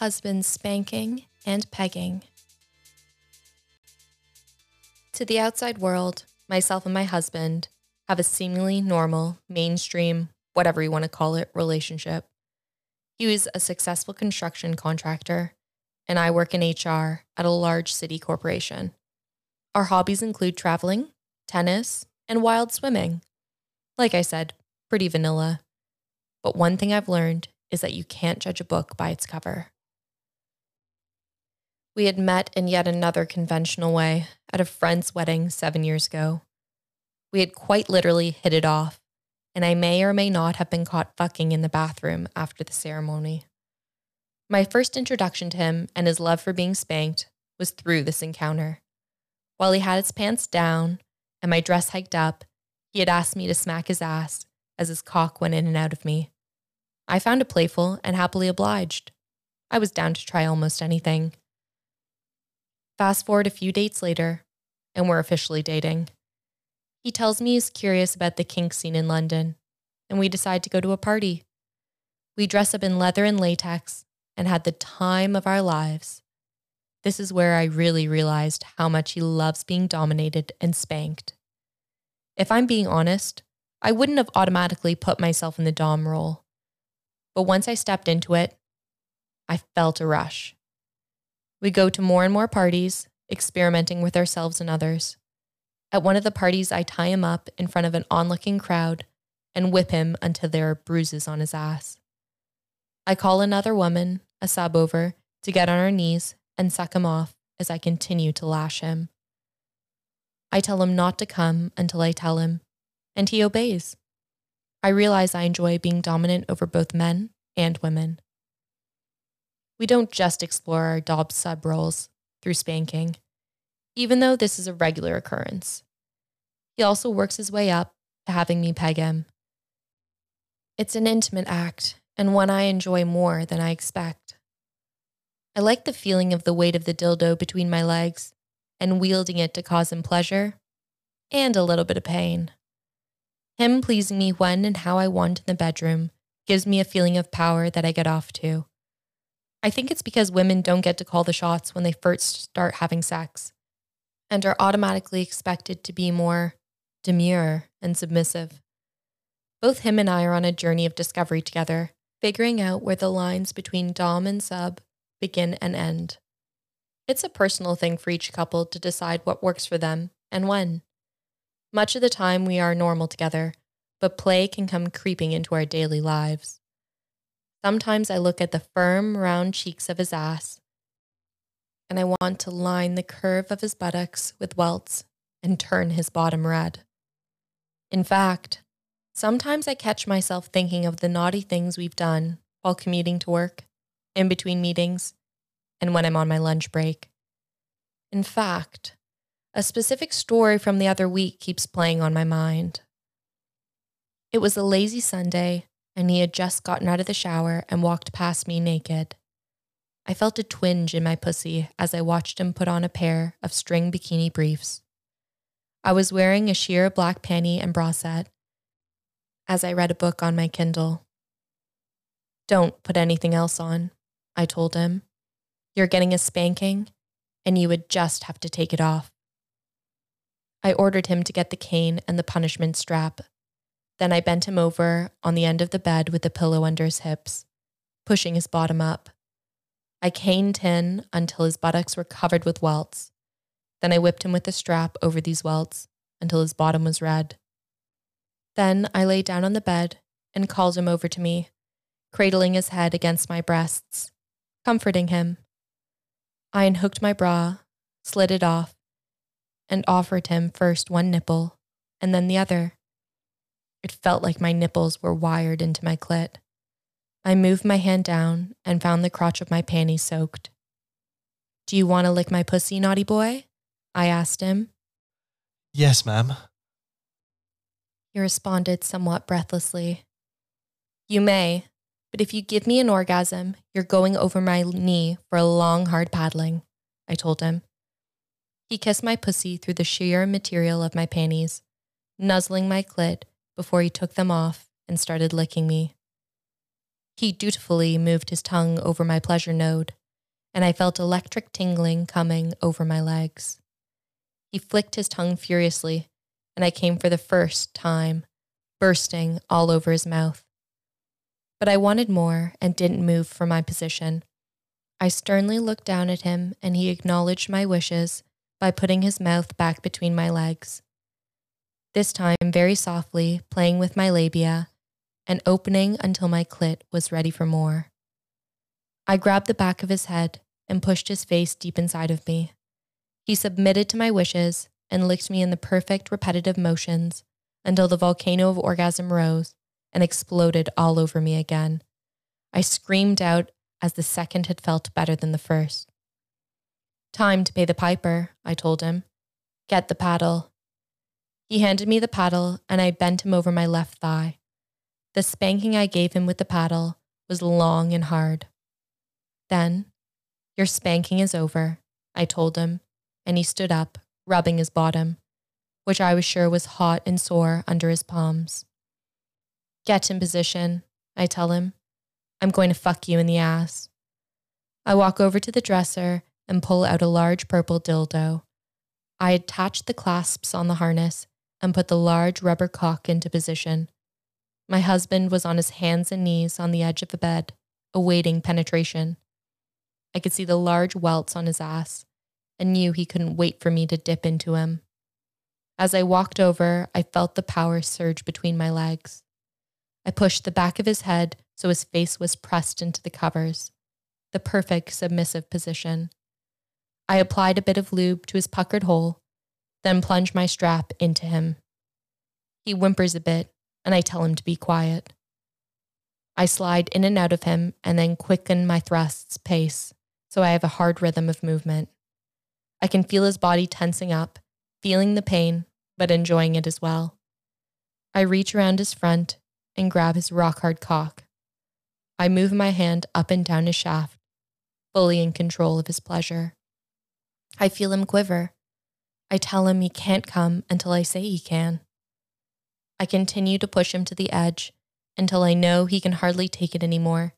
husband spanking and pegging. To the outside world, myself and my husband have a seemingly normal, mainstream, whatever you want to call it, relationship. He was a successful construction contractor, and I work in HR at a large city corporation. Our hobbies include traveling, tennis, and wild swimming. Like I said, pretty vanilla. But one thing I've learned is that you can't judge a book by its cover. We had met in yet another conventional way at a friend's wedding seven years ago. We had quite literally hit it off, and I may or may not have been caught fucking in the bathroom after the ceremony. My first introduction to him and his love for being spanked was through this encounter. While he had his pants down and my dress hiked up, he had asked me to smack his ass as his cock went in and out of me. I found it playful and happily obliged. I was down to try almost anything. Fast forward a few dates later, and we're officially dating. He tells me he's curious about the kink scene in London, and we decide to go to a party. We dress up in leather and latex and had the time of our lives. This is where I really realized how much he loves being dominated and spanked. If I'm being honest, I wouldn't have automatically put myself in the Dom role. But once I stepped into it, I felt a rush. We go to more and more parties, experimenting with ourselves and others. At one of the parties, I tie him up in front of an onlooking crowd and whip him until there are bruises on his ass. I call another woman, a sub, over to get on her knees and suck him off as I continue to lash him. I tell him not to come until I tell him, and he obeys. I realize I enjoy being dominant over both men and women. We don't just explore our Dom sub roles through spanking, even though this is a regular occurrence. He also works his way up to having me peg him. It's an intimate act and one I enjoy more than I expect. I like the feeling of the weight of the dildo between my legs and wielding it to cause him pleasure and a little bit of pain. Him pleasing me when and how I want in the bedroom gives me a feeling of power that I get off to. I think it's because women don't get to call the shots when they first start having sex and are automatically expected to be more demure and submissive. Both him and I are on a journey of discovery together, figuring out where the lines between Dom and sub begin and end. It's a personal thing for each couple to decide what works for them and when. Much of the time, we are normal together, but play can come creeping into our daily lives. Sometimes I look at the firm, round cheeks of his ass, and I want to line the curve of his buttocks with welts and turn his bottom red. In fact, sometimes I catch myself thinking of the naughty things we've done while commuting to work, in between meetings, and when I'm on my lunch break. In fact, a specific story from the other week keeps playing on my mind. It was a lazy Sunday, and he had just gotten out of the shower and walked past me naked. I felt a twinge in my pussy as I watched him put on a pair of string bikini briefs. I was wearing a sheer black panty and bra set as I read a book on my Kindle. Don't put anything else on, I told him. You're getting a spanking, and you would just have to take it off. I ordered him to get the cane and the punishment strap then I bent him over on the end of the bed with the pillow under his hips, pushing his bottom up. I caned him until his buttocks were covered with welts. Then I whipped him with the strap over these welts until his bottom was red. Then I lay down on the bed and called him over to me, cradling his head against my breasts, comforting him. I unhooked my bra, slid it off, and offered him first one nipple and then the other. It felt like my nipples were wired into my clit. I moved my hand down and found the crotch of my panties soaked. Do you want to lick my pussy, naughty boy? I asked him. Yes, ma'am. He responded somewhat breathlessly. You may, but if you give me an orgasm, you're going over my knee for a long, hard paddling, I told him. He kissed my pussy through the sheer material of my panties, nuzzling my clit before he took them off and started licking me. He dutifully moved his tongue over my pleasure node, and I felt electric tingling coming over my legs. He flicked his tongue furiously, and I came for the first time, bursting all over his mouth. But I wanted more and didn't move from my position. I sternly looked down at him, and he acknowledged my wishes by putting his mouth back between my legs. This time, very softly, playing with my labia and opening until my clit was ready for more. I grabbed the back of his head and pushed his face deep inside of me. He submitted to my wishes and licked me in the perfect repetitive motions until the volcano of orgasm rose and exploded all over me again. I screamed out as the second had felt better than the first. Time to pay the piper, I told him. Get the paddle. He handed me the paddle and I bent him over my left thigh. The spanking I gave him with the paddle was long and hard. Then, Your spanking is over, I told him, and he stood up, rubbing his bottom, which I was sure was hot and sore under his palms. Get in position, I tell him. I'm going to fuck you in the ass. I walk over to the dresser and pull out a large purple dildo. I attach the clasps on the harness and put the large rubber cock into position. My husband was on his hands and knees on the edge of the bed, awaiting penetration. I could see the large welts on his ass and knew he couldn't wait for me to dip into him. As I walked over, I felt the power surge between my legs. I pushed the back of his head so his face was pressed into the covers, the perfect submissive position. I applied a bit of lube to his puckered hole, then plunge my strap into him. He whimpers a bit, and I tell him to be quiet. I slide in and out of him and then quicken my thrusts pace so I have a hard rhythm of movement. I can feel his body tensing up, feeling the pain, but enjoying it as well. I reach around his front and grab his rock hard cock. I move my hand up and down his shaft, fully in control of his pleasure. I feel him quiver. I tell him he can't come until I say he can. I continue to push him to the edge until I know he can hardly take it anymore.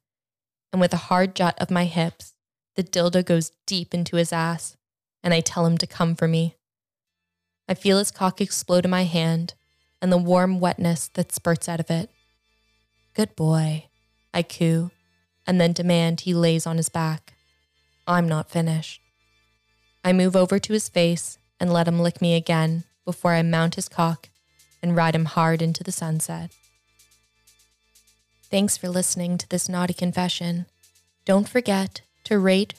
And with a hard jut of my hips, the dildo goes deep into his ass, and I tell him to come for me. I feel his cock explode in my hand and the warm wetness that spurts out of it. Good boy, I coo, and then demand he lays on his back. I'm not finished. I move over to his face and let him lick me again before I mount his cock and ride him hard into the sunset. Thanks for listening to this naughty confession. Don't forget to rate,